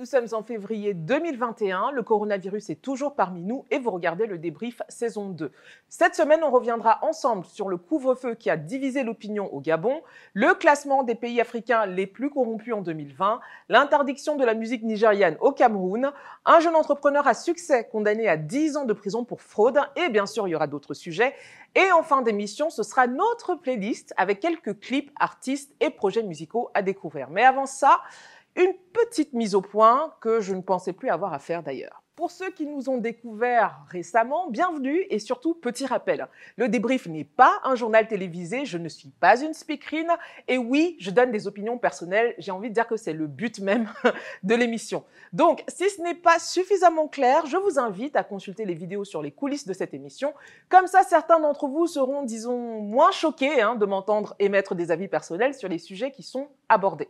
Nous sommes en février 2021, le coronavirus est toujours parmi nous et vous regardez le débrief saison 2. Cette semaine, on reviendra ensemble sur le couvre-feu qui a divisé l'opinion au Gabon, le classement des pays africains les plus corrompus en 2020, l'interdiction de la musique nigériane au Cameroun, un jeune entrepreneur à succès condamné à 10 ans de prison pour fraude et bien sûr, il y aura d'autres sujets. Et en fin d'émission, ce sera notre playlist avec quelques clips, artistes et projets musicaux à découvrir. Mais avant ça, une petite mise au point que je ne pensais plus avoir à faire d'ailleurs. Pour ceux qui nous ont découverts récemment, bienvenue et surtout petit rappel. Le débrief n'est pas un journal télévisé, je ne suis pas une speakerine et oui, je donne des opinions personnelles, j'ai envie de dire que c'est le but même de l'émission. Donc, si ce n'est pas suffisamment clair, je vous invite à consulter les vidéos sur les coulisses de cette émission. Comme ça, certains d'entre vous seront, disons, moins choqués hein, de m'entendre émettre des avis personnels sur les sujets qui sont abordés.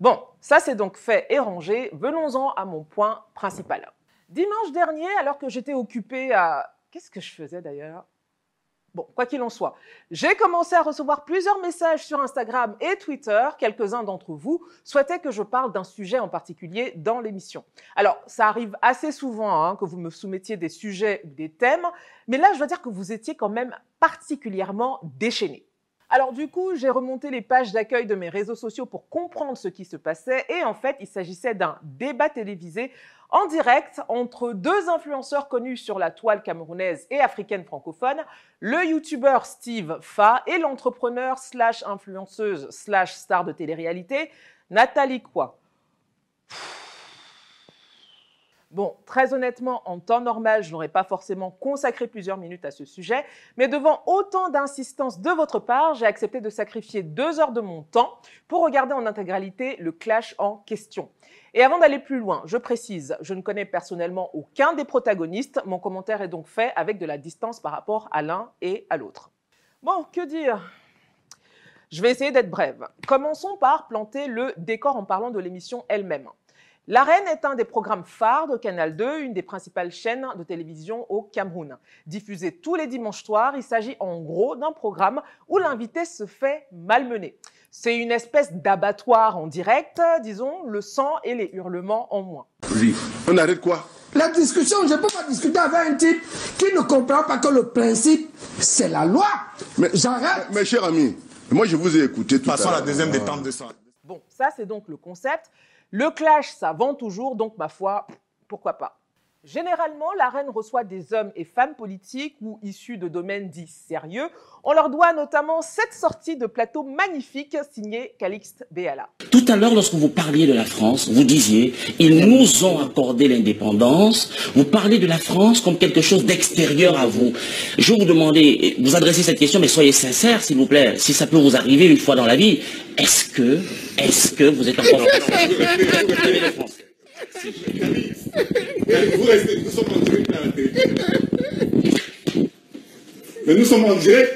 Bon, ça c'est donc fait et rangé. Venons-en à mon point principal. Dimanche dernier, alors que j'étais occupée à... Qu'est-ce que je faisais d'ailleurs? Bon, quoi qu'il en soit, j'ai commencé à recevoir plusieurs messages sur Instagram et Twitter. Quelques-uns d'entre vous souhaitaient que je parle d'un sujet en particulier dans l'émission. Alors, ça arrive assez souvent hein, que vous me soumettiez des sujets ou des thèmes, mais là, je dois dire que vous étiez quand même particulièrement déchaînés. Alors du coup, j'ai remonté les pages d'accueil de mes réseaux sociaux pour comprendre ce qui se passait et en fait, il s'agissait d'un débat télévisé en direct entre deux influenceurs connus sur la toile camerounaise et africaine francophone, le youtubeur Steve Fa et l'entrepreneur slash influenceuse slash star de télé-réalité Nathalie Kwa. Bon, très honnêtement, en temps normal, je n'aurais pas forcément consacré plusieurs minutes à ce sujet, mais devant autant d'insistance de votre part, j'ai accepté de sacrifier deux heures de mon temps pour regarder en intégralité le clash en question. Et avant d'aller plus loin, je précise, je ne connais personnellement aucun des protagonistes, mon commentaire est donc fait avec de la distance par rapport à l'un et à l'autre. Bon, que dire? Je vais essayer d'être brève. Commençons par planter le décor en parlant de l'émission elle-même. L'Arène est un des programmes phares de Canal 2, une des principales chaînes de télévision au Cameroun. Diffusé tous les dimanches soirs, il s'agit en gros d'un programme où l'invité se fait malmener. C'est une espèce d'abattoir en direct, disons, le sang et les hurlements en moins. Oui, on arrête quoi? La discussion, je ne peux pas discuter avec un type qui ne comprend pas que le principe, c'est la loi. Mais J'arrête. Mes chers amis, moi je vous ai écouté tout Passons à la deuxième détente de ça. Bon, ça c'est donc le concept. Le clash, ça vend toujours, donc ma foi, pourquoi pas. Généralement, la reine reçoit des hommes et femmes politiques ou issus de domaines dits sérieux. On leur doit notamment cette sortie de plateau magnifique signée Calixte Béala. Tout à l'heure, lorsque vous parliez de la France, vous disiez, ils nous ont accordé l'indépendance. Vous parlez de la France comme quelque chose d'extérieur à vous. Je vous demander, vous adressez cette question, mais soyez sincère, s'il vous plaît. Si ça peut vous arriver une fois dans la vie, est-ce que, est-ce que vous êtes encore le français. Vous restez, nous sommes en direct à la télé. Mais nous sommes en direct.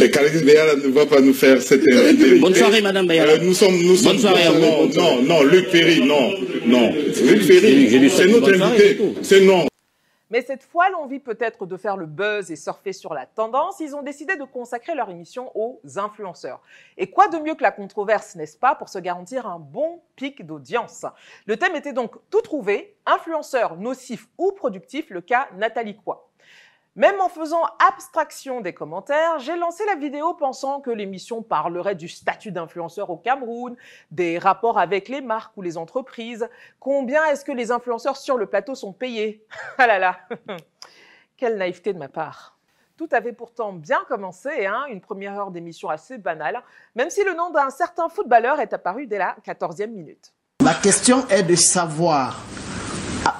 Mais Khalid Béala ne va pas nous faire cette interview. Bonne soirée, Madame Bayala. Euh, nous sommes, nous sommes, Bonne soirée à vous. non, non, non, Luc Ferry, non, non. Luc Ferry, c'est notre invité. C'est non. Mais cette fois, l'envie peut-être de faire le buzz et surfer sur la tendance, ils ont décidé de consacrer leur émission aux influenceurs. Et quoi de mieux que la controverse, n'est-ce pas, pour se garantir un bon pic d'audience? Le thème était donc tout trouvé, influenceur nocif ou productif, le cas Nathalie Quoi. Même en faisant abstraction des commentaires, j'ai lancé la vidéo pensant que l'émission parlerait du statut d'influenceur au Cameroun, des rapports avec les marques ou les entreprises, combien est-ce que les influenceurs sur le plateau sont payés? Ah là là! Quelle naïveté de ma part. Tout avait pourtant bien commencé, hein, une première heure d'émission assez banale, même si le nom d'un certain footballeur est apparu dès la 14e minute. Ma question est de savoir,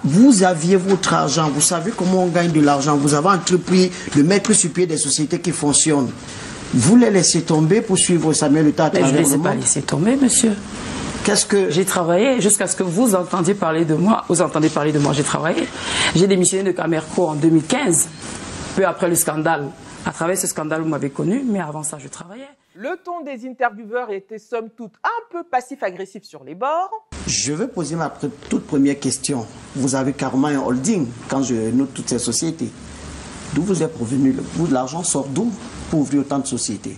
vous aviez votre argent, vous savez comment on gagne de l'argent, vous avez entrepris de mettre sur pied des sociétés qui fonctionnent. Vous les laissez tomber pour suivre Samuel Etat à Mais je ne les le ai pas laissés tomber, monsieur. Qu'est-ce que... J'ai travaillé jusqu'à ce que vous entendiez parler de moi. Vous entendez parler de moi, j'ai travaillé. J'ai démissionné de Camerco en 2015, peu après le scandale. À travers ce scandale, vous m'avez connu, mais avant ça, je travaillais. Le ton des intervieweurs était somme toute un peu passif-agressif sur les bords. Je vais poser ma toute première question. Vous avez carrément un holding quand je note toutes ces sociétés. D'où vous est provenu L'argent sort d'où pour ouvrir autant de sociétés?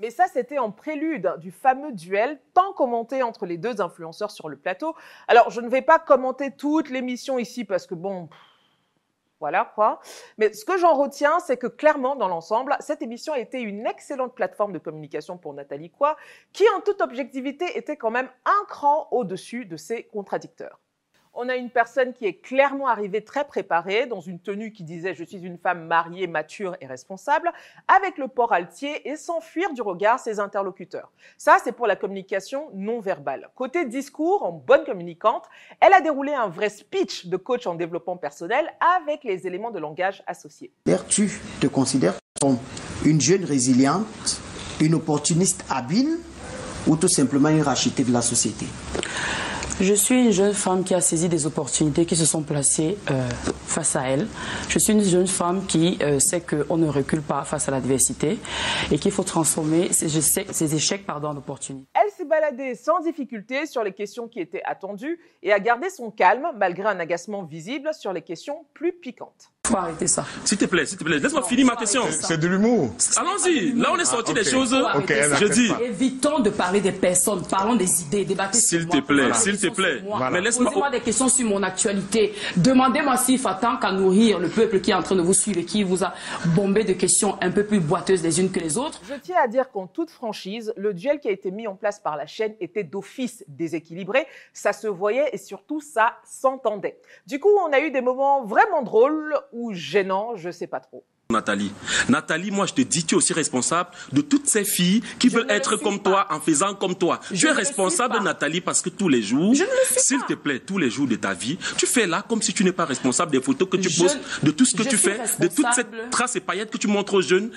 Mais ça, c'était en prélude du fameux duel tant commenté entre les deux influenceurs sur le plateau. Alors, je ne vais pas commenter toute l'émission ici parce que bon, voilà quoi. Mais ce que j'en retiens, c'est que clairement, dans l'ensemble, cette émission a été une excellente plateforme de communication pour Nathalie Quoi, qui en toute objectivité était quand même un cran au-dessus de ses contradicteurs on a une personne qui est clairement arrivée très préparée, dans une tenue qui disait je suis une femme mariée, mature et responsable, avec le port altier et sans fuir du regard ses interlocuteurs. Ça, c'est pour la communication non verbale. Côté discours, en bonne communicante, elle a déroulé un vrai speech de coach en développement personnel avec les éléments de langage associés. Tu te considères comme une jeune résiliente, une opportuniste habile ou tout simplement une rachetée de la société? Je suis une jeune femme qui a saisi des opportunités qui se sont placées euh, face à elle. Je suis une jeune femme qui euh, sait qu'on ne recule pas face à l'adversité et qu'il faut transformer ses, échecs pardon, en opportunités. Elle s'est baladée sans difficulté sur les questions qui étaient attendues et a gardé son calme malgré un agacement visible sur les questions plus piquantes. Faut arrêter ça. S'il te plaît, s'il te plaît, laisse-moi finir ma question. C'est de l'humour. Allons-y. Là, on est sorti des choses. je dis. Évitons de parler des personnes. Parlons des idées. Débattez S'il te plaît, s'il te plaît. Mais laisse-moi. Posez-moi des questions sur mon actualité. Demandez-moi s'il faut tant qu'à nourrir le peuple qui est en train de vous suivre et qui vous a bombé de questions un peu plus boiteuses les unes que les autres. Je tiens à dire qu'en toute franchise, le duel qui a été mis en place par la chaîne était d'office déséquilibré. Ça se voyait et surtout ça s'entendait. Du coup, on a eu des moments vraiment drôles ou gênant, je sais pas trop. Nathalie. Nathalie, moi je te dis, tu es aussi responsable de toutes ces filles qui veulent être comme toi en faisant comme toi. tu es responsable, Nathalie, parce que tous les jours, s'il te plaît, tous les jours de ta vie, tu fais là comme si tu n'es pas responsable des photos que tu postes, de tout ce que tu fais, de toute cette trace et paillettes que tu montres aux jeunes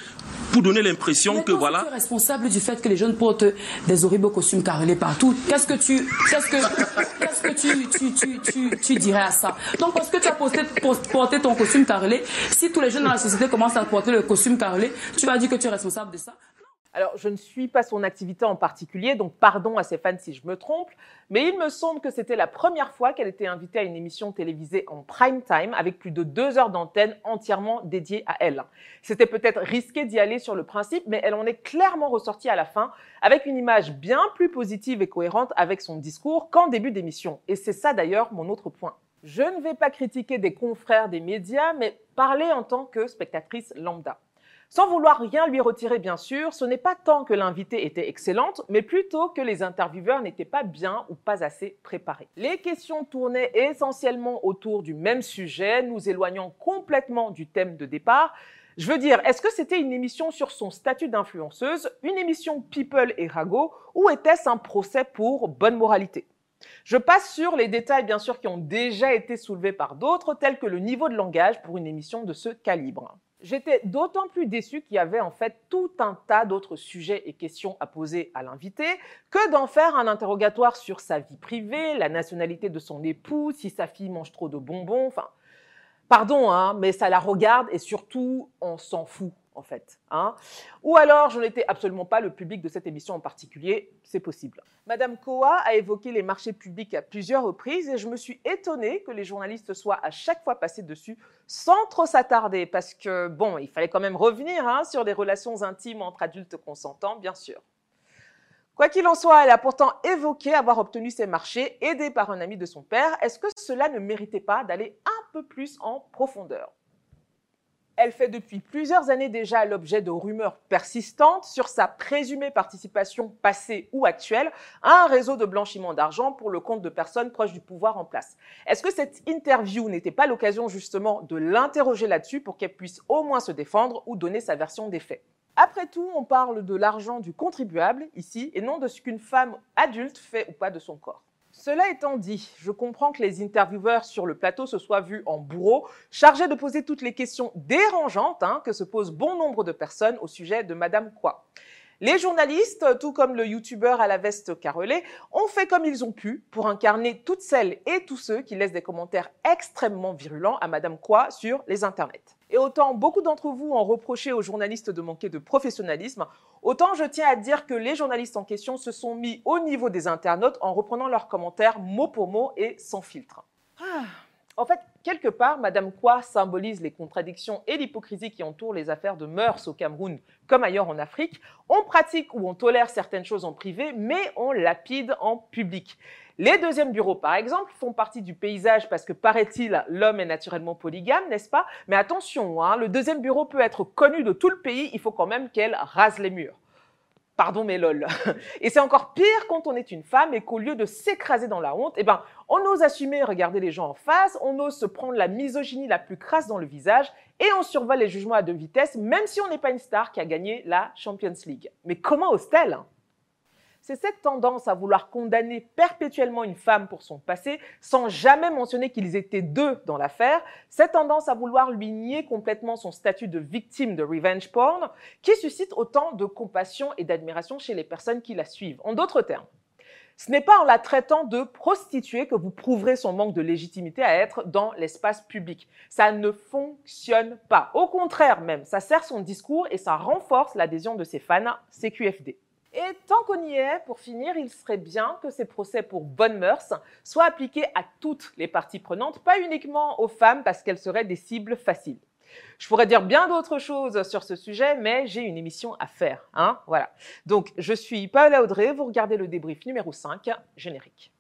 pour donner l'impression que voilà. Tu es responsable du fait que les jeunes portent des horribles costumes carrelés partout. Qu'est-ce que tu, qu'est-ce que, qu'est-ce que tu, tu, tu, tu, tu, dirais à ça? Donc, parce que tu as posté, porté ton costume carrelé, si tous les jeunes dans la société à porter le costume carrelé, tu vas dire que tu es responsable de ça alors, je ne suis pas son activité en particulier, donc pardon à ses fans si je me trompe, mais il me semble que c'était la première fois qu'elle était invitée à une émission télévisée en prime time avec plus de deux heures d'antenne entièrement dédiée à elle. C'était peut-être risqué d'y aller sur le principe, mais elle en est clairement ressortie à la fin avec une image bien plus positive et cohérente avec son discours qu'en début d'émission. Et c'est ça d'ailleurs mon autre point. Je ne vais pas critiquer des confrères des médias, mais parler en tant que spectatrice lambda. Sans vouloir rien lui retirer, bien sûr, ce n'est pas tant que l'invitée était excellente, mais plutôt que les intervieweurs n'étaient pas bien ou pas assez préparés. Les questions tournaient essentiellement autour du même sujet, nous éloignant complètement du thème de départ. Je veux dire, est-ce que c'était une émission sur son statut d'influenceuse, une émission People et Rago, ou était-ce un procès pour bonne moralité? Je passe sur les détails, bien sûr, qui ont déjà été soulevés par d'autres, tels que le niveau de langage pour une émission de ce calibre. J'étais d'autant plus déçu qu'il y avait en fait tout un tas d'autres sujets et questions à poser à l'invité que d'en faire un interrogatoire sur sa vie privée, la nationalité de son époux, si sa fille mange trop de bonbons, enfin, pardon, hein, mais ça la regarde et surtout, on s'en fout en fait. Hein. Ou alors, je n'étais absolument pas le public de cette émission en particulier, c'est possible. Madame Koa a évoqué les marchés publics à plusieurs reprises et je me suis étonnée que les journalistes soient à chaque fois passés dessus sans trop s'attarder, parce que, bon, il fallait quand même revenir hein, sur des relations intimes entre adultes consentants, bien sûr. Quoi qu'il en soit, elle a pourtant évoqué avoir obtenu ces marchés aidés par un ami de son père. Est-ce que cela ne méritait pas d'aller un peu plus en profondeur? Elle fait depuis plusieurs années déjà l'objet de rumeurs persistantes sur sa présumée participation passée ou actuelle à un réseau de blanchiment d'argent pour le compte de personnes proches du pouvoir en place. Est-ce que cette interview n'était pas l'occasion justement de l'interroger là-dessus pour qu'elle puisse au moins se défendre ou donner sa version des faits? Après tout, on parle de l'argent du contribuable ici et non de ce qu'une femme adulte fait ou pas de son corps. Cela étant dit, je comprends que les intervieweurs sur le plateau se soient vus en bourreau, chargés de poser toutes les questions dérangeantes hein, que se posent bon nombre de personnes au sujet de Madame Quoi. Les journalistes, tout comme le youtubeur à la veste carrelée, ont fait comme ils ont pu pour incarner toutes celles et tous ceux qui laissent des commentaires extrêmement virulents à Madame Quoi sur les internets. Et autant beaucoup d'entre vous ont reproché aux journalistes de manquer de professionnalisme, autant je tiens à dire que les journalistes en question se sont mis au niveau des internautes en reprenant leurs commentaires mot pour mot et sans filtre. Ah. En fait, quelque part, Madame Kwa symbolise les contradictions et l'hypocrisie qui entourent les affaires de mœurs au Cameroun comme ailleurs en Afrique. On pratique ou on tolère certaines choses en privé, mais on lapide en public. Les deuxièmes bureaux, par exemple, font partie du paysage parce que, paraît-il, l'homme est naturellement polygame, n'est-ce pas? Mais attention, hein, le deuxième bureau peut être connu de tout le pays, il faut quand même qu'elle rase les murs. Pardon, mais lol. Et c'est encore pire quand on est une femme et qu'au lieu de s'écraser dans la honte, eh ben, on ose assumer et regarder les gens en face, on ose se prendre la misogynie la plus crasse dans le visage et on survole les jugements à deux vitesses, même si on n'est pas une star qui a gagné la Champions League. Mais comment ose-t-elle c'est cette tendance à vouloir condamner perpétuellement une femme pour son passé, sans jamais mentionner qu'ils étaient deux dans l'affaire, cette tendance à vouloir lui nier complètement son statut de victime de revenge porn, qui suscite autant de compassion et d'admiration chez les personnes qui la suivent. En d'autres termes, ce n'est pas en la traitant de prostituée que vous prouverez son manque de légitimité à être dans l'espace public. Ça ne fonctionne pas. Au contraire même, ça sert son discours et ça renforce l'adhésion de ses fans CQFD. Et tant qu'on y est, pour finir, il serait bien que ces procès pour bonnes mœurs soient appliqués à toutes les parties prenantes, pas uniquement aux femmes parce qu'elles seraient des cibles faciles. Je pourrais dire bien d'autres choses sur ce sujet, mais j'ai une émission à faire. Hein voilà. Donc, je suis Paola Audrey, vous regardez le débrief numéro 5, générique.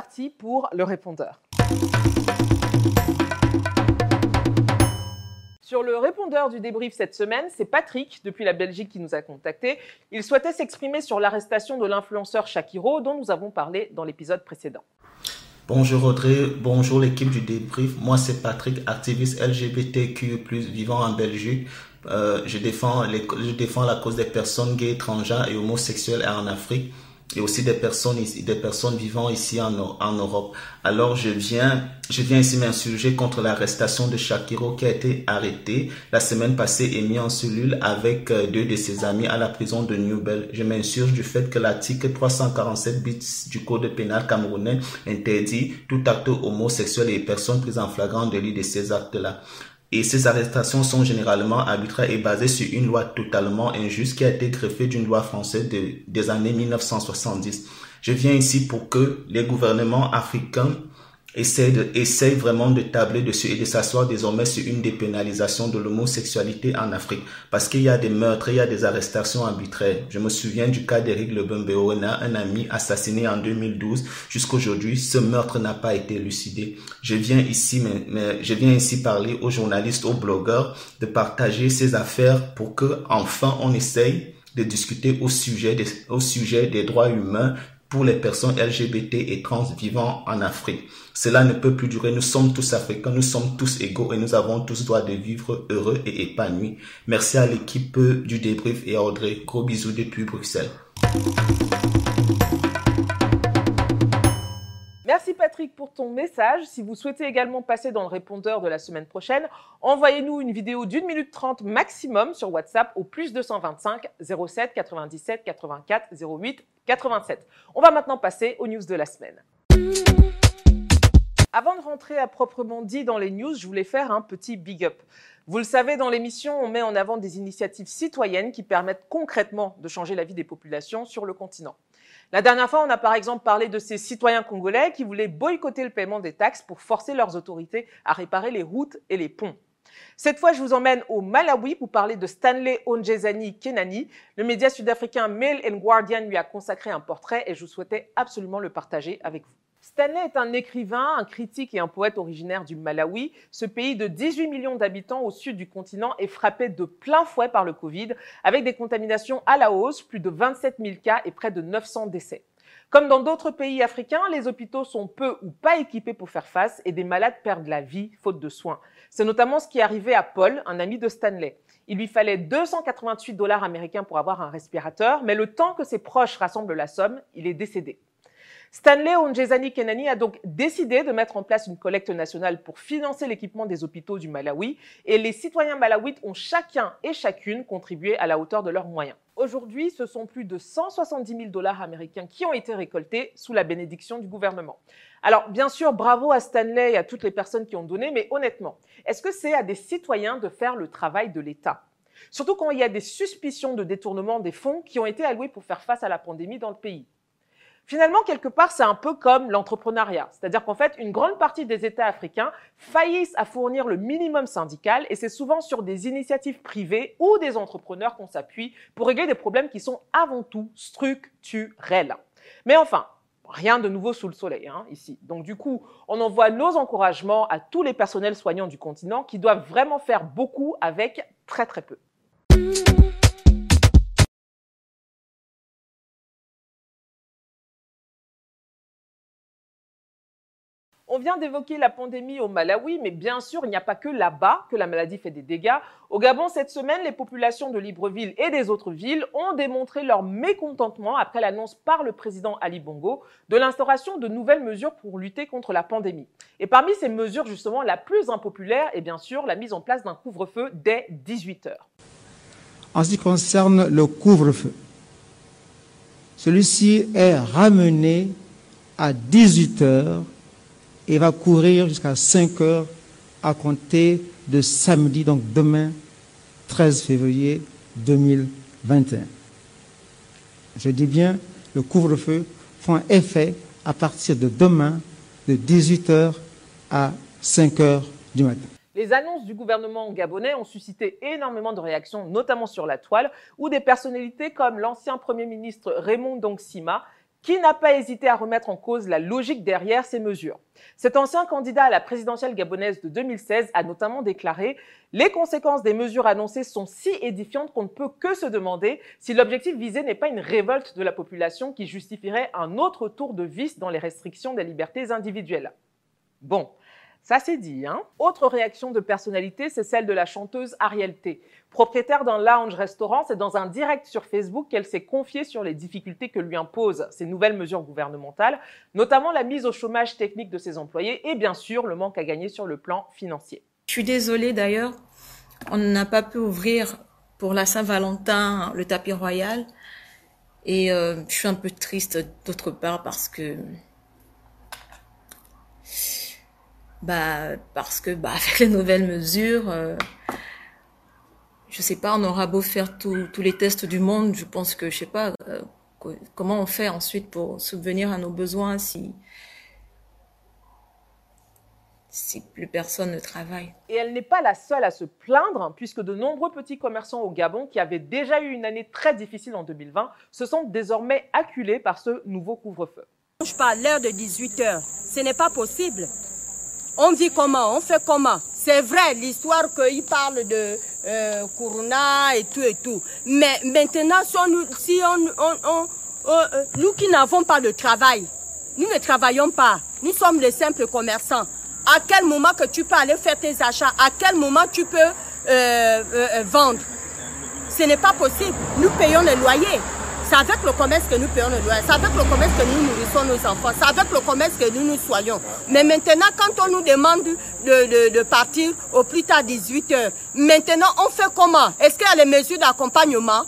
Parti pour le répondeur. Sur le répondeur du débrief cette semaine, c'est Patrick, depuis la Belgique, qui nous a contacté. Il souhaitait s'exprimer sur l'arrestation de l'influenceur Shakiro, dont nous avons parlé dans l'épisode précédent. Bonjour Audrey, bonjour l'équipe du débrief. Moi c'est Patrick, activiste LGBTQ+, vivant en Belgique. Euh, je, défends la cause des personnes gays, étrangères et homosexuelles en Afrique et aussi des personnes des personnes vivant ici en, en Europe. Alors je viens je viens ici m'insurger contre l'arrestation de Shakiro qui a été arrêté la semaine passée et mis en cellule avec euh, deux de ses amis à la prison de Newbell. Je m'insurge du fait que l'article 347 bits du code pénal camerounais interdit tout acte homosexuel et personnes prises en flagrant délit de ces actes-là. Et ces arrestations sont généralement arbitraires et basées sur une loi totalement injuste qui a été greffée d'une loi française des années 1970. Je viens ici pour que les gouvernements africains essaye, de, essaye vraiment de tabler dessus et de s'asseoir désormais sur une dépénalisation de l'homosexualité en Afrique. Parce qu'il y a des meurtres, il y a des arrestations arbitraires. Je me souviens du cas d'Eric Lebembeona, un ami assassiné en 2012. Jusqu'aujourd'hui, ce meurtre n'a pas été élucidé. Je viens ici, mais, mais, je viens ici parler aux journalistes, aux blogueurs, de partager ces affaires pour que, enfin, on essaye de discuter au sujet des, au sujet des droits humains pour les personnes LGBT et trans vivant en Afrique. Cela ne peut plus durer. Nous sommes tous africains, nous sommes tous égaux et nous avons tous droit de vivre heureux et épanouis. Merci à l'équipe du débrief et à Audrey. Gros bisous depuis Bruxelles. Pour ton message. Si vous souhaitez également passer dans le répondeur de la semaine prochaine, envoyez-nous une vidéo d'une minute trente maximum sur WhatsApp au plus 225 07 97 84 08 87. On va maintenant passer aux news de la semaine. Avant de rentrer à proprement dit dans les news, je voulais faire un petit big up. Vous le savez, dans l'émission, on met en avant des initiatives citoyennes qui permettent concrètement de changer la vie des populations sur le continent. La dernière fois, on a par exemple parlé de ces citoyens congolais qui voulaient boycotter le paiement des taxes pour forcer leurs autorités à réparer les routes et les ponts. Cette fois, je vous emmène au Malawi pour parler de Stanley Onjezani Kenani. Le média sud-africain Mail and Guardian lui a consacré un portrait et je souhaitais absolument le partager avec vous. Stanley est un écrivain, un critique et un poète originaire du Malawi. Ce pays de 18 millions d'habitants au sud du continent est frappé de plein fouet par le Covid, avec des contaminations à la hausse, plus de 27 000 cas et près de 900 décès. Comme dans d'autres pays africains, les hôpitaux sont peu ou pas équipés pour faire face et des malades perdent la vie faute de soins. C'est notamment ce qui est arrivé à Paul, un ami de Stanley. Il lui fallait 288 dollars américains pour avoir un respirateur, mais le temps que ses proches rassemblent la somme, il est décédé. Stanley Onjezani Kenani a donc décidé de mettre en place une collecte nationale pour financer l'équipement des hôpitaux du Malawi et les citoyens malawites ont chacun et chacune contribué à la hauteur de leurs moyens. Aujourd'hui, ce sont plus de 170 000 dollars américains qui ont été récoltés sous la bénédiction du gouvernement. Alors, bien sûr, bravo à Stanley et à toutes les personnes qui ont donné, mais honnêtement, est-ce que c'est à des citoyens de faire le travail de l'État? Surtout quand il y a des suspicions de détournement des fonds qui ont été alloués pour faire face à la pandémie dans le pays. Finalement, quelque part, c'est un peu comme l'entrepreneuriat. C'est-à-dire qu'en fait, une grande partie des États africains faillissent à fournir le minimum syndical et c'est souvent sur des initiatives privées ou des entrepreneurs qu'on s'appuie pour régler des problèmes qui sont avant tout structurels. Mais enfin, rien de nouveau sous le soleil hein, ici. Donc du coup, on envoie nos encouragements à tous les personnels soignants du continent qui doivent vraiment faire beaucoup avec très très peu. On vient d'évoquer la pandémie au Malawi, mais bien sûr, il n'y a pas que là-bas que la maladie fait des dégâts. Au Gabon, cette semaine, les populations de Libreville et des autres villes ont démontré leur mécontentement après l'annonce par le président Ali Bongo de l'instauration de nouvelles mesures pour lutter contre la pandémie. Et parmi ces mesures, justement, la plus impopulaire est bien sûr la mise en place d'un couvre-feu dès 18 heures. En ce qui concerne le couvre-feu, celui-ci est ramené à 18 heures et va courir jusqu'à 5 heures à compter de samedi, donc demain, 13 février 2021. Je dis bien, le couvre-feu prend effet à partir de demain, de 18h à 5h du matin. Les annonces du gouvernement gabonais ont suscité énormément de réactions, notamment sur la toile, où des personnalités comme l'ancien Premier ministre Raymond Dongsima qui n'a pas hésité à remettre en cause la logique derrière ces mesures? Cet ancien candidat à la présidentielle gabonaise de 2016 a notamment déclaré « Les conséquences des mesures annoncées sont si édifiantes qu'on ne peut que se demander si l'objectif visé n'est pas une révolte de la population qui justifierait un autre tour de vis dans les restrictions des libertés individuelles. » Bon, ça c'est dit, hein Autre réaction de personnalité, c'est celle de la chanteuse Ariel T. Propriétaire d'un lounge-restaurant, c'est dans un direct sur Facebook qu'elle s'est confiée sur les difficultés que lui imposent ces nouvelles mesures gouvernementales, notamment la mise au chômage technique de ses employés et bien sûr le manque à gagner sur le plan financier. Je suis désolée d'ailleurs, on n'a pas pu ouvrir pour la Saint-Valentin le tapis royal et euh, je suis un peu triste d'autre part parce que bah parce que bah avec les nouvelles mesures euh, je sais pas on aura beau faire tous les tests du monde je pense que je sais pas euh, comment on fait ensuite pour subvenir à nos besoins si si plus personne ne travaille. Et elle n'est pas la seule à se plaindre, puisque de nombreux petits commerçants au Gabon, qui avaient déjà eu une année très difficile en 2020, se sentent désormais acculés par ce nouveau couvre-feu. Je parle l'heure de 18 heures. Ce n'est pas possible. On vit comment On fait comment C'est vrai, l'histoire qu'il parle de euh, Corona et tout et tout. Mais maintenant, si on, on, euh, nous qui n'avons pas de travail, nous ne travaillons pas. Nous sommes les simples commerçants. À quel moment que tu peux aller faire tes achats? À quel moment tu peux euh, vendre? Ce n'est pas possible. Nous payons le loyer. C'est avec le commerce que nous payons le loyer, c'est avec le commerce que nous nourrissons nos enfants, c'est avec le commerce que nous nous soignons. Mais maintenant, quand on nous demande de, de, partir au plus tard 18 heures, maintenant on fait comment? Est-ce qu'il y a les mesures d'accompagnement?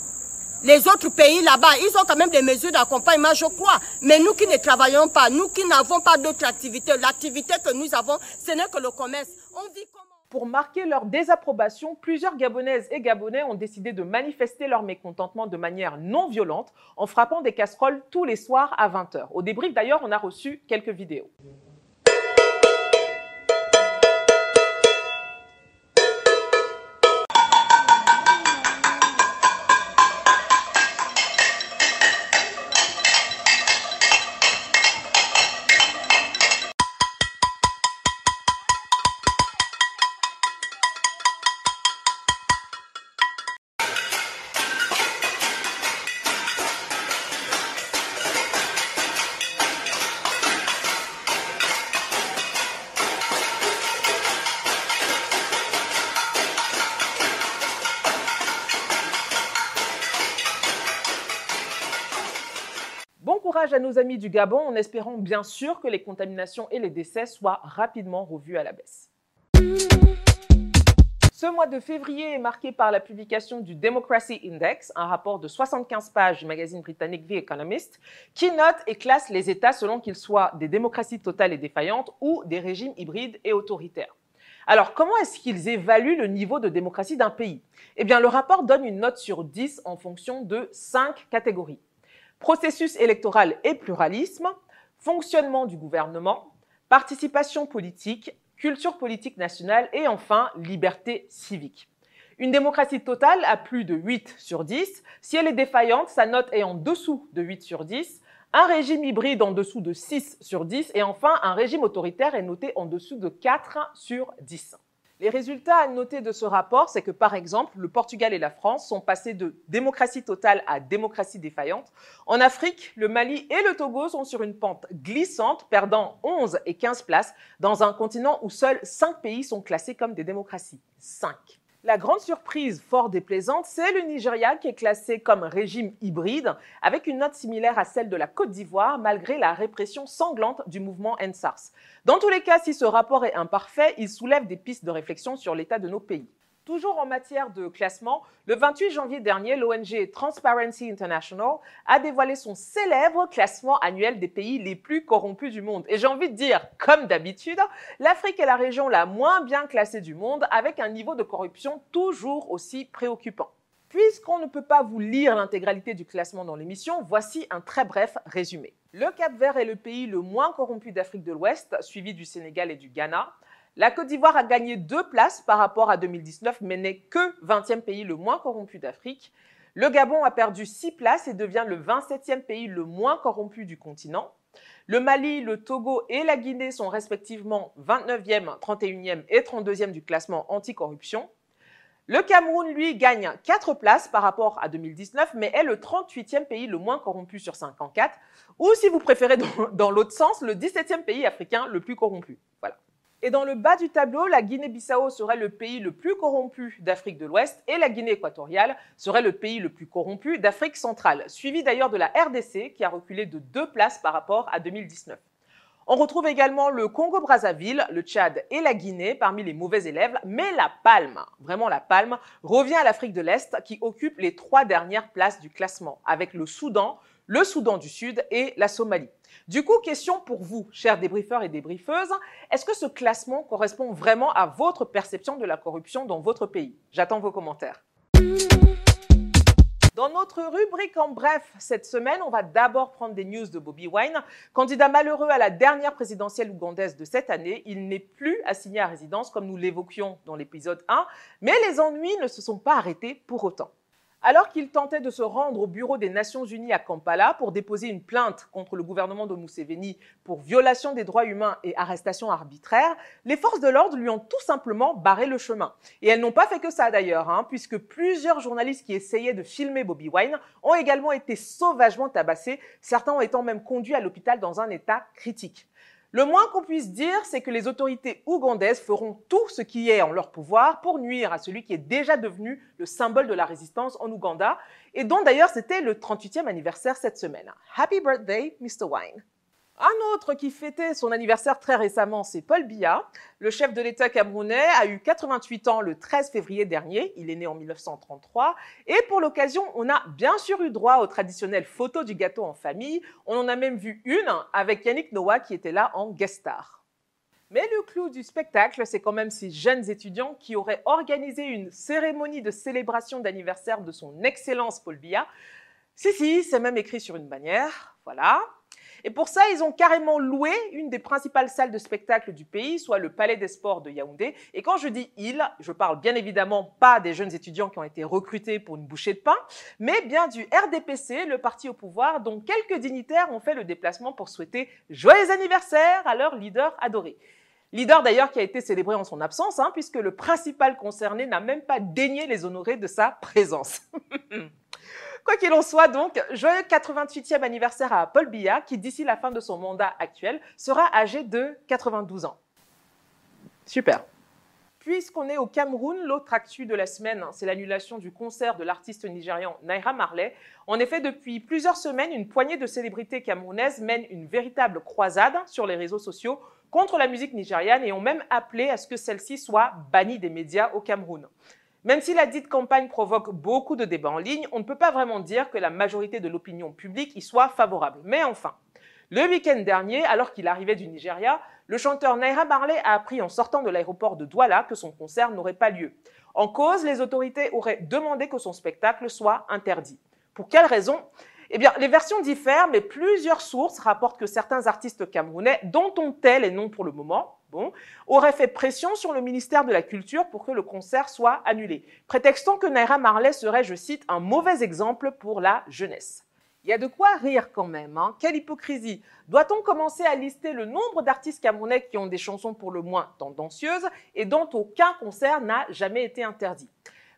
Les autres pays là-bas, ils ont quand même des mesures d'accompagnement, je crois. Mais nous qui ne travaillons pas, nous qui n'avons pas d'autres activités, l'activité que nous avons, ce n'est que le commerce. Pour marquer leur désapprobation, plusieurs Gabonaises et Gabonais ont décidé de manifester leur mécontentement de manière non violente en frappant des casseroles tous les soirs à 20h. Au débrief d'ailleurs, on a reçu quelques vidéos. À nos amis du Gabon en espérant bien sûr que les contaminations et les décès soient rapidement revus à la baisse. Ce mois de février est marqué par la publication du Democracy Index, un rapport de 75 pages du magazine britannique The Economist, qui note et classe les États selon qu'ils soient des démocraties totales et défaillantes ou des régimes hybrides et autoritaires. Alors, comment est-ce qu'ils évaluent le niveau de démocratie d'un pays? Eh bien, le rapport donne une note sur 10 en fonction de 5 catégories. Processus électoral et pluralisme, fonctionnement du gouvernement, participation politique, culture politique nationale et enfin liberté civique. Une démocratie totale a plus de 8 sur 10. Si elle est défaillante, sa note est en dessous de 8 sur 10. Un régime hybride en dessous de 6 sur 10. Et enfin, un régime autoritaire est noté en dessous de 4 sur 10. Les résultats à noter de ce rapport, c'est que par exemple, le Portugal et la France sont passés de démocratie totale à démocratie défaillante. En Afrique, le Mali et le Togo sont sur une pente glissante, perdant 11 et 15 places dans un continent où seuls 5 pays sont classés comme des démocraties. 5. La grande surprise fort déplaisante, c'est le Nigeria qui est classé comme régime hybride, avec une note similaire à celle de la Côte d'Ivoire, malgré la répression sanglante du mouvement NSARS. Dans tous les cas, si ce rapport est imparfait, il soulève des pistes de réflexion sur l'état de nos pays. Toujours en matière de classement, le 28 janvier dernier, l'ONG Transparency International a dévoilé son célèbre classement annuel des pays les plus corrompus du monde. Et j'ai envie de dire, comme d'habitude, l'Afrique est la région la moins bien classée du monde, avec un niveau de corruption toujours aussi préoccupant. Puisqu'on ne peut pas vous lire l'intégralité du classement dans l'émission, voici un très bref résumé. Le Cap Vert est le pays le moins corrompu d'Afrique de l'Ouest, suivi du Sénégal et du Ghana. La Côte d'Ivoire a gagné deux places par rapport à 2019, mais n'est que 20e pays le moins corrompu d'Afrique. Le Gabon a perdu six places et devient le 27e pays le moins corrompu du continent. Le Mali, le Togo et la Guinée sont respectivement 29e, 31e et 32e du classement anticorruption. Le Cameroun, lui, gagne 4 places par rapport à 2019, mais est le 38e pays le moins corrompu sur 54, ou si vous préférez dans, dans l'autre sens, le 17e pays africain le plus corrompu. Voilà. Et dans le bas du tableau, la Guinée-Bissau serait le pays le plus corrompu d'Afrique de l'Ouest et la Guinée équatoriale serait le pays le plus corrompu d'Afrique centrale, suivi d'ailleurs de la RDC qui a reculé de deux places par rapport à 2019. On retrouve également le Congo-Brazzaville, le Tchad et la Guinée parmi les mauvais élèves, mais la palme, vraiment la palme, revient à l'Afrique de l'Est qui occupe les trois dernières places du classement, avec le Soudan, le Soudan du Sud et la Somalie. Du coup, question pour vous, chers débriefeurs et débriefeuses, est-ce que ce classement correspond vraiment à votre perception de la corruption dans votre pays? J'attends vos commentaires. Dans notre rubrique en bref, cette semaine, on va d'abord prendre des news de Bobby Wine. Candidat malheureux à la dernière présidentielle ougandaise de cette année, il n'est plus assigné à résidence comme nous l'évoquions dans l'épisode 1, mais les ennuis ne se sont pas arrêtés pour autant. Alors qu'il tentait de se rendre au bureau des Nations Unies à Kampala pour déposer une plainte contre le gouvernement de Museveni pour violation des droits humains et arrestation arbitraire, les forces de l'ordre lui ont tout simplement barré le chemin. Et elles n'ont pas fait que ça d'ailleurs, hein, puisque plusieurs journalistes qui essayaient de filmer Bobby Wine ont également été sauvagement tabassés, certains étant même conduits à l'hôpital dans un état critique. Le moins qu'on puisse dire, c'est que les autorités ougandaises feront tout ce qui est en leur pouvoir pour nuire à celui qui est déjà devenu le symbole de la résistance en Ouganda, et dont d'ailleurs c'était le 38e anniversaire cette semaine. Happy birthday, Mr. Wine. Un autre qui fêtait son anniversaire très récemment, c'est Paul Biya. Le chef de l'État camerounais a eu 88 ans le 13 février dernier. Il est né en 1933. Et pour l'occasion, on a bien sûr eu droit aux traditionnelles photos du gâteau en famille. On en a même vu une avec Yannick Noah qui était là en guest star. Mais le clou du spectacle, c'est quand même ces jeunes étudiants qui auraient organisé une cérémonie de célébration d'anniversaire de son Excellence Paul Biya. Si, si, c'est même écrit sur une bannière. Voilà. Et pour ça, ils ont carrément loué une des principales salles de spectacle du pays, soit le Palais des Sports de Yaoundé. Et quand je dis ils, je parle bien évidemment pas des jeunes étudiants qui ont été recrutés pour une bouchée de pain, mais bien du RDPC, le parti au pouvoir, dont quelques dignitaires ont fait le déplacement pour souhaiter joyeux anniversaire à leur leader adoré. Leader d'ailleurs qui a été célébré en son absence, hein, puisque le principal concerné n'a même pas daigné les honorer de sa présence. Quoi qu'il en soit, donc, joyeux 88e anniversaire à Paul Biya, qui d'ici la fin de son mandat actuel sera âgé de 92 ans. Super. Puisqu'on est au Cameroun, l'autre actu de la semaine, c'est l'annulation du concert de l'artiste nigérian Naira Marley. En effet, depuis plusieurs semaines, une poignée de célébrités camerounaises mènent une véritable croisade sur les réseaux sociaux contre la musique nigériane et ont même appelé à ce que celle-ci soit bannie des médias au Cameroun. Même si la dite campagne provoque beaucoup de débats en ligne, on ne peut pas vraiment dire que la majorité de l'opinion publique y soit favorable. Mais enfin, le week-end dernier, alors qu'il arrivait du Nigeria, le chanteur Naira Marley a appris en sortant de l'aéroport de Douala que son concert n'aurait pas lieu. En cause, les autorités auraient demandé que son spectacle soit interdit. Pour quelle raison? Eh bien, les versions diffèrent, mais plusieurs sources rapportent que certains artistes camerounais, dont on tait les noms pour le moment, bon, auraient fait pression sur le ministère de la Culture pour que le concert soit annulé, prétextant que Naira Marley serait, je cite, un mauvais exemple pour la jeunesse. Il y a de quoi rire quand même. Hein. Quelle hypocrisie. Doit-on commencer à lister le nombre d'artistes camerounais qui ont des chansons pour le moins tendancieuses et dont aucun concert n'a jamais été interdit?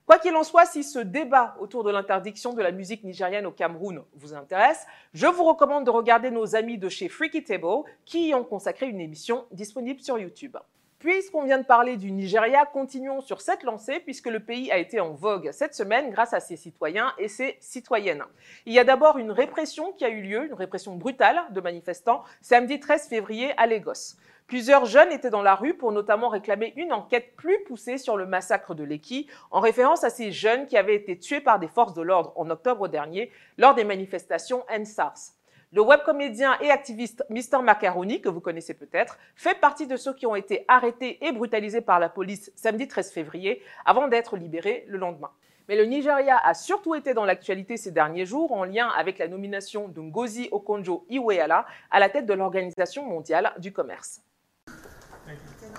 Quoi qu'il en soit, si ce débat autour de l'interdiction de la musique nigérienne au Cameroun vous intéresse, je vous recommande de regarder nos amis de chez Freaky Table qui y ont consacré une émission disponible sur YouTube. Puisqu'on vient de parler du Nigeria, continuons sur cette lancée puisque le pays a été en vogue cette semaine grâce à ses citoyens et ses citoyennes. Il y a d'abord une répression qui a eu lieu, une répression brutale de manifestants, samedi 13 février à Lagos. Plusieurs jeunes étaient dans la rue pour notamment réclamer une enquête plus poussée sur le massacre de Leki, en référence à ces jeunes qui avaient été tués par des forces de l'ordre en octobre dernier lors des manifestations NSARS. Le webcomédien et activiste Mr. Macaroni, que vous connaissez peut-être, fait partie de ceux qui ont été arrêtés et brutalisés par la police samedi 13 février avant d'être libérés le lendemain. Mais le Nigeria a surtout été dans l'actualité ces derniers jours en lien avec la nomination de Ngozi Okonjo-Iweala à la tête de l'Organisation mondiale du commerce.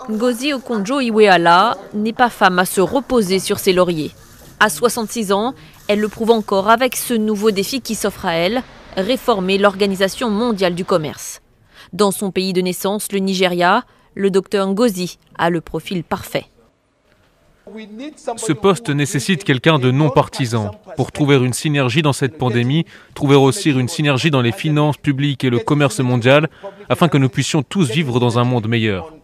Ngozi Okonjo-Iweala n'est pas femme à se reposer sur ses lauriers. À 66 ans, elle le prouve encore avec ce nouveau défi qui s'offre à elle, réformer l'Organisation mondiale du commerce. Dans son pays de naissance, le Nigeria, le docteur Ngozi a le profil parfait. Ce poste nécessite quelqu'un de non partisan pour trouver une synergie dans cette pandémie, trouver aussi une synergie dans les finances publiques et le commerce mondial, afin que nous puissions tous vivre dans un monde meilleur.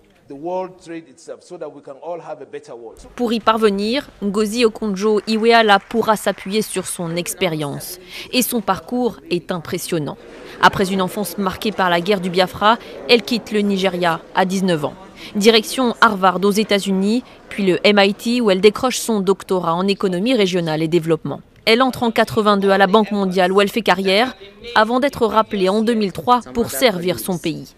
Pour y parvenir, Ngozi Okonjo-Iweala pourra s'appuyer sur son expérience. Et son parcours est impressionnant. Après une enfance marquée par la guerre du Biafra, elle quitte le Nigeria à 19 ans. Direction Harvard aux États-Unis, puis le MIT où elle décroche son doctorat en économie régionale et développement. Elle entre en 82 à la Banque mondiale où elle fait carrière avant d'être rappelée en 2003 pour servir son pays.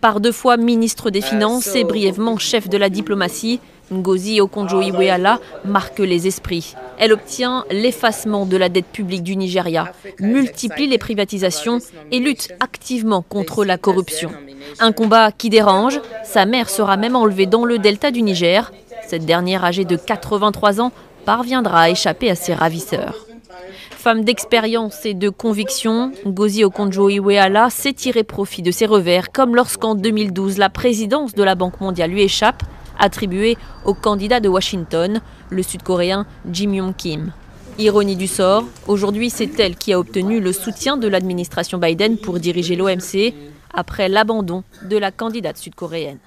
Par deux fois ministre des Finances et brièvement chef de la diplomatie, Ngozi Okonjo-Iweala marque les esprits. Elle obtient l'effacement de la dette publique du Nigeria, multiplie les privatisations et lutte activement contre la corruption. Un combat qui dérange, sa mère sera même enlevée dans le delta du Niger. Cette dernière, âgée de 83 ans, parviendra à échapper à ses ravisseurs. Femme d'expérience et de conviction, Ngozi Okonjo-Iweala s'est tiré profit de ses revers, comme lorsqu'en 2012 la présidence de la Banque mondiale lui échappe, attribuée au candidat de Washington, le sud-coréen Jim Yong Kim. Ironie du sort, aujourd'hui c'est elle qui a obtenu le soutien de l'administration Biden pour diriger l'OMC après l'abandon de la candidate sud-coréenne.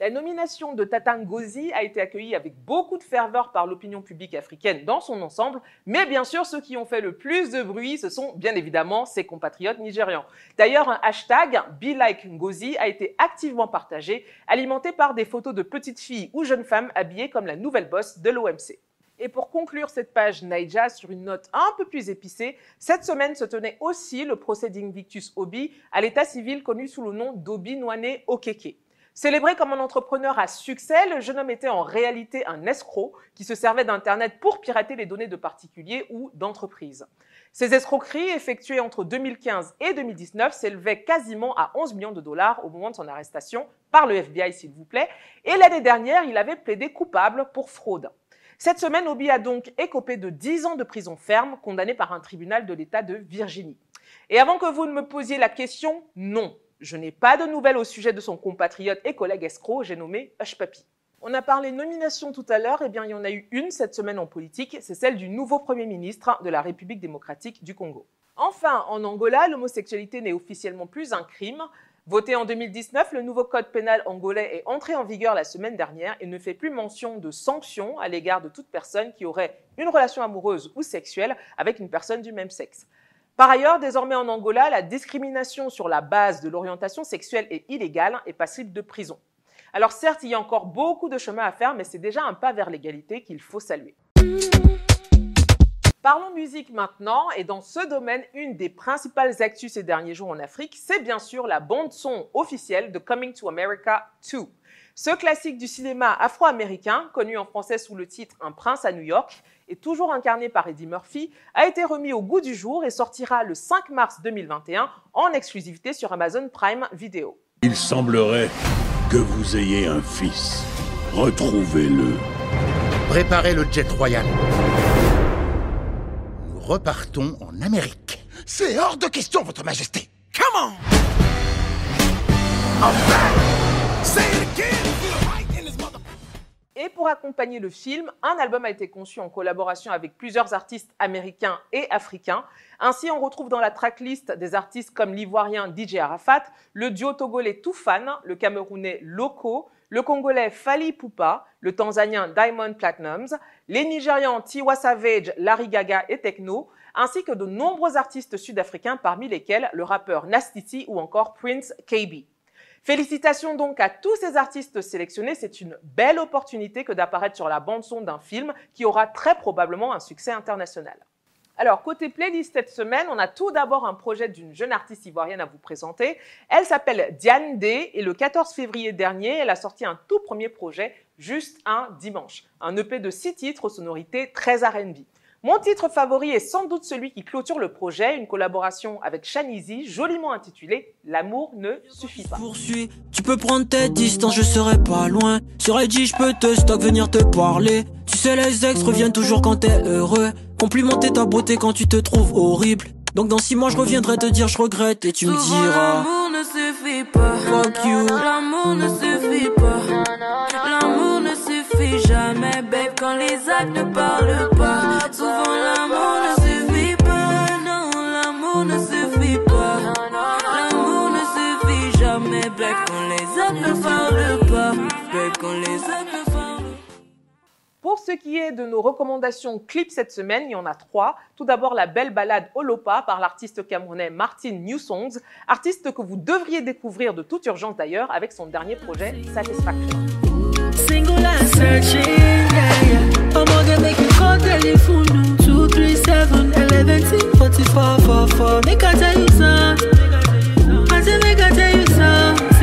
La nomination de Tata Ngozi a été accueillie avec beaucoup de ferveur par l'opinion publique africaine dans son ensemble, mais bien sûr, ceux qui ont fait le plus de bruit, ce sont bien évidemment ses compatriotes nigérians. D'ailleurs, un hashtag BeLikeNgozi a été activement partagé, alimenté par des photos de petites filles ou jeunes femmes habillées comme la nouvelle boss de l'OMC. Et pour conclure cette page Naija sur une note un peu plus épicée, cette semaine se tenait aussi le procès d'Invictus Obi à l'état civil connu sous le nom d'Obi Nwane Okeke. Célébré comme un entrepreneur à succès, le jeune homme était en réalité un escroc qui se servait d'Internet pour pirater les données de particuliers ou d'entreprises. Ces escroqueries effectuées entre 2015 et 2019 s'élevaient quasiment à 11 millions de dollars au moment de son arrestation par le FBI, s'il vous plaît. Et l'année dernière, il avait plaidé coupable pour fraude. Cette semaine, Obi a donc écopé de 10 ans de prison ferme, condamné par un tribunal de l'État de Virginie. Et avant que vous ne me posiez la question, non, je n'ai pas de nouvelles au sujet de son compatriote et collègue escroc, j'ai nommé Hush Papi. On a parlé nomination tout à l'heure, et eh bien il y en a eu une cette semaine en politique, c'est celle du nouveau Premier ministre de la République démocratique du Congo. Enfin, en Angola, l'homosexualité n'est officiellement plus un crime. Voté en 2019, le nouveau code pénal angolais est entré en vigueur la semaine dernière et ne fait plus mention de sanctions à l'égard de toute personne qui aurait une relation amoureuse ou sexuelle avec une personne du même sexe. Par ailleurs, désormais en Angola, la discrimination sur la base de l'orientation sexuelle est illégale et passible de prison. Alors certes, il y a encore beaucoup de chemin à faire, mais c'est déjà un pas vers l'égalité qu'il faut saluer. Parlons musique maintenant, et dans ce domaine, une des principales actus ces derniers jours en Afrique, c'est bien sûr la bande-son officielle de Coming to America 2. Ce classique du cinéma afro-américain, connu en français sous le titre Un prince à New York, et toujours incarné par Eddie Murphy, a été remis au goût du jour et sortira le 5 mars 2021 en exclusivité sur Amazon Prime Video. Il semblerait que vous ayez un fils. Retrouvez-le. Préparez le jet royal repartons en Amérique. C'est hors de question, Votre Majesté. Come Et pour accompagner le film, un album a été conçu en collaboration avec plusieurs artistes américains et africains. Ainsi, on retrouve dans la tracklist des artistes comme l'ivoirien DJ Arafat, le duo togolais Toufan, le camerounais Loco, le Congolais Fali Poupa, le Tanzanien Diamond Platinums, les Nigérians Tiwa Savage, Larry Gaga et Techno, ainsi que de nombreux artistes sud-africains parmi lesquels le rappeur Nastiti ou encore Prince KB. Félicitations donc à tous ces artistes sélectionnés, c'est une belle opportunité que d'apparaître sur la bande-son d'un film qui aura très probablement un succès international. Alors, côté playlist cette semaine, on a tout d'abord un projet d'une jeune artiste ivoirienne à vous présenter. Elle s'appelle Diane D et le 14 février dernier, elle a sorti un tout premier projet, juste un dimanche. Un EP de six titres aux sonorités très R&B. Mon titre favori est sans doute celui qui clôture le projet, une collaboration avec Shanizy, joliment intitulée L'amour ne suffit pas. Poursuis, tu peux prendre tes distances, je serai pas loin. Sur IG, je peux te stock, venir te parler. Tu sais, les ex reviennent toujours quand t'es heureux. Complimenter ta beauté quand tu te trouves horrible. Donc dans six mois, je reviendrai te dire je regrette et tu me diras. L'amour ne suffit pas. Fuck you. L'amour ne suffit pas. L'amour ne suffit jamais, babe, quand les actes ne parlent pas. Pas. Pour ce qui est de nos recommandations clips cette semaine, il y en a trois. Tout d'abord, la belle balade Olopa par l'artiste camerounais Martin New Songs, artiste que vous devriez découvrir de toute urgence d'ailleurs avec son dernier projet Satisfaction. Single and searching, yeah, yeah. I'm gonna make you call telephone. 237 11 44 44. Make I tell you something. I say, make I tell you something,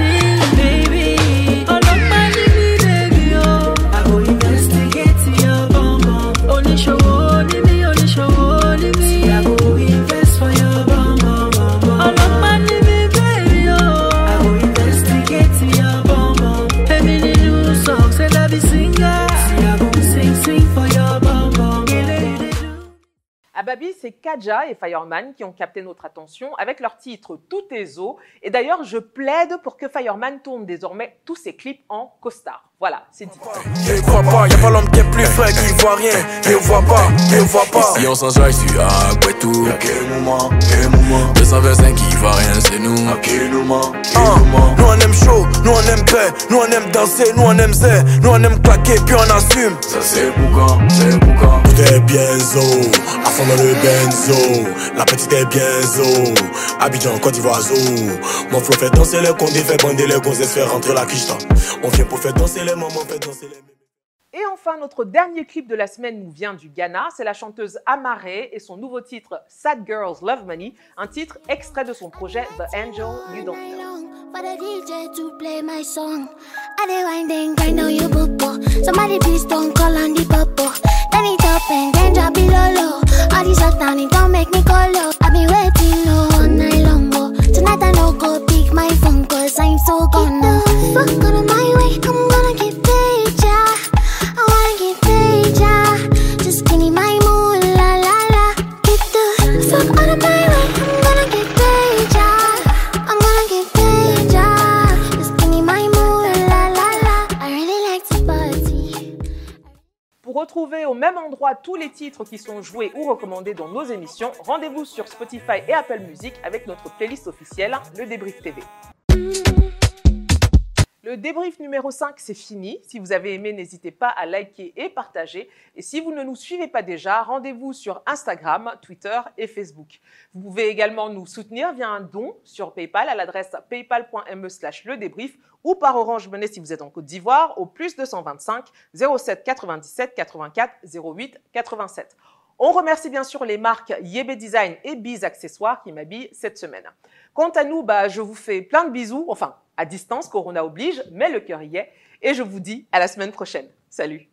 À Babi, c'est Kaja et Fireman qui ont capté notre attention avec leur titre Tout est eau. Et d'ailleurs, je plaide pour que Fireman tourne désormais tous ses clips en costard. Voilà, c'est dit. Je crois pas, y'a pas l'homme qui est plus frais, qui voit rien, qui voit pas, qui voit pas. Si on s'enjaille, tu as quoi tout À quel moment, quel moment 225 qui va rien, c'est nous À quel moment, quel moment Ah. Nous on aime chaud, nous on aime paix, nous on aime danser, nous on aime zé, nous on aime claquer, puis on assume. Ça c'est boucan, c'est boucan Tout est bien zo, à fond dans le benzo, la petite est bien zo, Abidjan, Côte d'Ivoire zo. Mon flow fait danser les condés, fait bander les gonzesses, fait rentrer la quicheta. On vient pour faire danser les mamans, fait danser les Et enfin, notre dernier clip de la semaine nous vient du Ghana. C'est la chanteuse Amaré et son nouveau titre Sad Girls Love Money, un titre extrait de son projet The Angel You Don't Know. Night I no go pick my phone cause I'm so gonna fuck out of my way. I'm gonna get paid, yeah. I wanna get paid, yeah. Just give me my mood, la la la. Get the fuck out of my Pour retrouver au même endroit tous les titres qui sont joués ou recommandés dans nos émissions, rendez-vous sur Spotify et Apple Music avec notre playlist officielle, le Débrief TV. Le débrief numéro 5, c'est fini. Si vous avez aimé, n'hésitez pas à liker et partager. Et si vous ne nous suivez pas déjà, rendez-vous sur Instagram, Twitter et Facebook. Vous pouvez également nous soutenir via un don sur PayPal à l'adresse paypal.me slash le débrief ou par Orange Money si vous êtes en Côte d'Ivoire au plus 225 07 97 84 08 87. On remercie bien sûr les marques Yebe Design et Biz Accessoires qui m'habillent cette semaine. Quant à nous, bah, je vous fais plein de bisous, enfin à distance, Corona oblige, mais le cœur y est. Et je vous dis à la semaine prochaine. Salut.